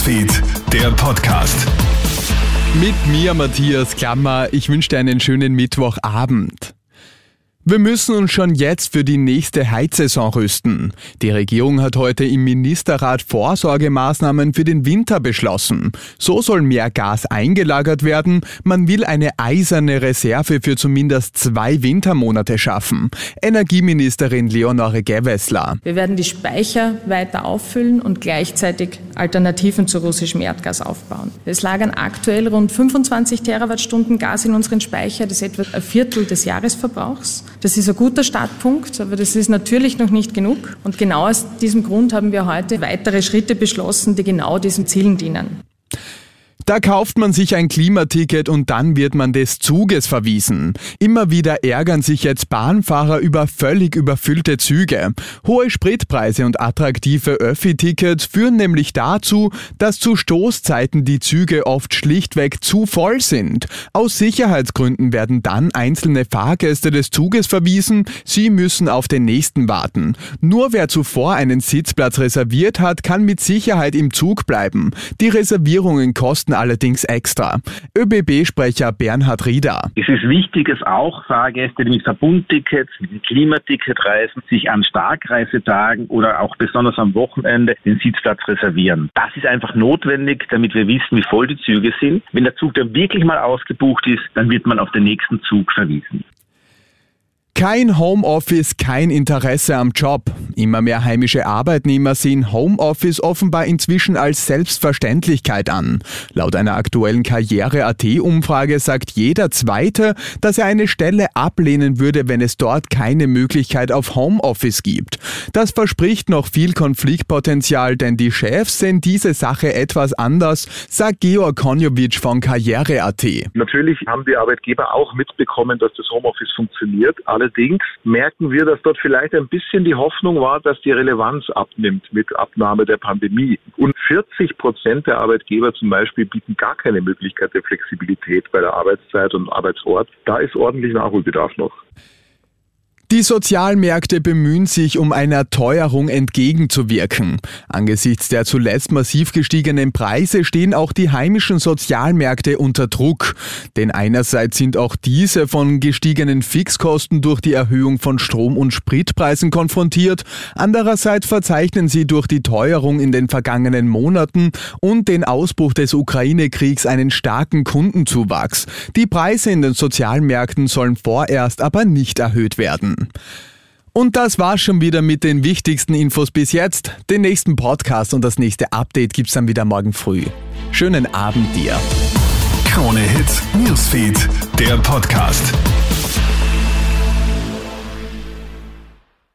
Newsfeed, der Podcast. Mit mir, Matthias Klammer. Ich wünsche dir einen schönen Mittwochabend. Wir müssen uns schon jetzt für die nächste Heizsaison rüsten. Die Regierung hat heute im Ministerrat Vorsorgemaßnahmen für den Winter beschlossen. So soll mehr Gas eingelagert werden. Man will eine eiserne Reserve für zumindest zwei Wintermonate schaffen. Energieministerin Leonore Gewessler. Wir werden die Speicher weiter auffüllen und gleichzeitig Alternativen zu russischem Erdgas aufbauen. Es lagern aktuell rund 25 Terawattstunden Gas in unseren Speicher. Das ist etwa ein Viertel des Jahresverbrauchs. Das ist ein guter Startpunkt, aber das ist natürlich noch nicht genug. Und genau aus diesem Grund haben wir heute weitere Schritte beschlossen, die genau diesen Zielen dienen. Da kauft man sich ein Klimaticket und dann wird man des Zuges verwiesen. Immer wieder ärgern sich jetzt Bahnfahrer über völlig überfüllte Züge. Hohe Spritpreise und attraktive Öffi-Tickets führen nämlich dazu, dass zu Stoßzeiten die Züge oft schlichtweg zu voll sind. Aus Sicherheitsgründen werden dann einzelne Fahrgäste des Zuges verwiesen, sie müssen auf den nächsten warten. Nur wer zuvor einen Sitzplatz reserviert hat, kann mit Sicherheit im Zug bleiben. Die Reservierungen kosten allerdings extra. ÖBB-Sprecher Bernhard Rieder. Es ist wichtig, dass auch Fahrgäste, die mit Verbundtickets, mit Klimaticket reisen, sich an Starkreisetagen oder auch besonders am Wochenende den Sitzplatz reservieren. Das ist einfach notwendig, damit wir wissen, wie voll die Züge sind. Wenn der Zug dann wirklich mal ausgebucht ist, dann wird man auf den nächsten Zug verwiesen. Kein Homeoffice, kein Interesse am Job. Immer mehr heimische Arbeitnehmer sehen Homeoffice offenbar inzwischen als Selbstverständlichkeit an. Laut einer aktuellen Karriere.at-Umfrage sagt jeder Zweite, dass er eine Stelle ablehnen würde, wenn es dort keine Möglichkeit auf Homeoffice gibt. Das verspricht noch viel Konfliktpotenzial, denn die Chefs sehen diese Sache etwas anders, sagt Georg Konjovic von Karriere.at. Natürlich haben die Arbeitgeber auch mitbekommen, dass das Homeoffice funktioniert. Allerdings merken wir, dass dort vielleicht ein bisschen die Hoffnung war, dass die Relevanz abnimmt mit Abnahme der Pandemie. Und 40 Prozent der Arbeitgeber zum Beispiel bieten gar keine Möglichkeit der Flexibilität bei der Arbeitszeit und Arbeitsort. Da ist ordentlich Nachholbedarf noch. Die Sozialmärkte bemühen sich, um einer Teuerung entgegenzuwirken. Angesichts der zuletzt massiv gestiegenen Preise stehen auch die heimischen Sozialmärkte unter Druck. Denn einerseits sind auch diese von gestiegenen Fixkosten durch die Erhöhung von Strom- und Spritpreisen konfrontiert. Andererseits verzeichnen sie durch die Teuerung in den vergangenen Monaten und den Ausbruch des Ukraine-Kriegs einen starken Kundenzuwachs. Die Preise in den Sozialmärkten sollen vorerst aber nicht erhöht werden. Und das war's schon wieder mit den wichtigsten Infos bis jetzt. Den nächsten Podcast und das nächste Update gibt's dann wieder morgen früh. Schönen Abend dir. Krone Hits, Newsfeed, der Podcast.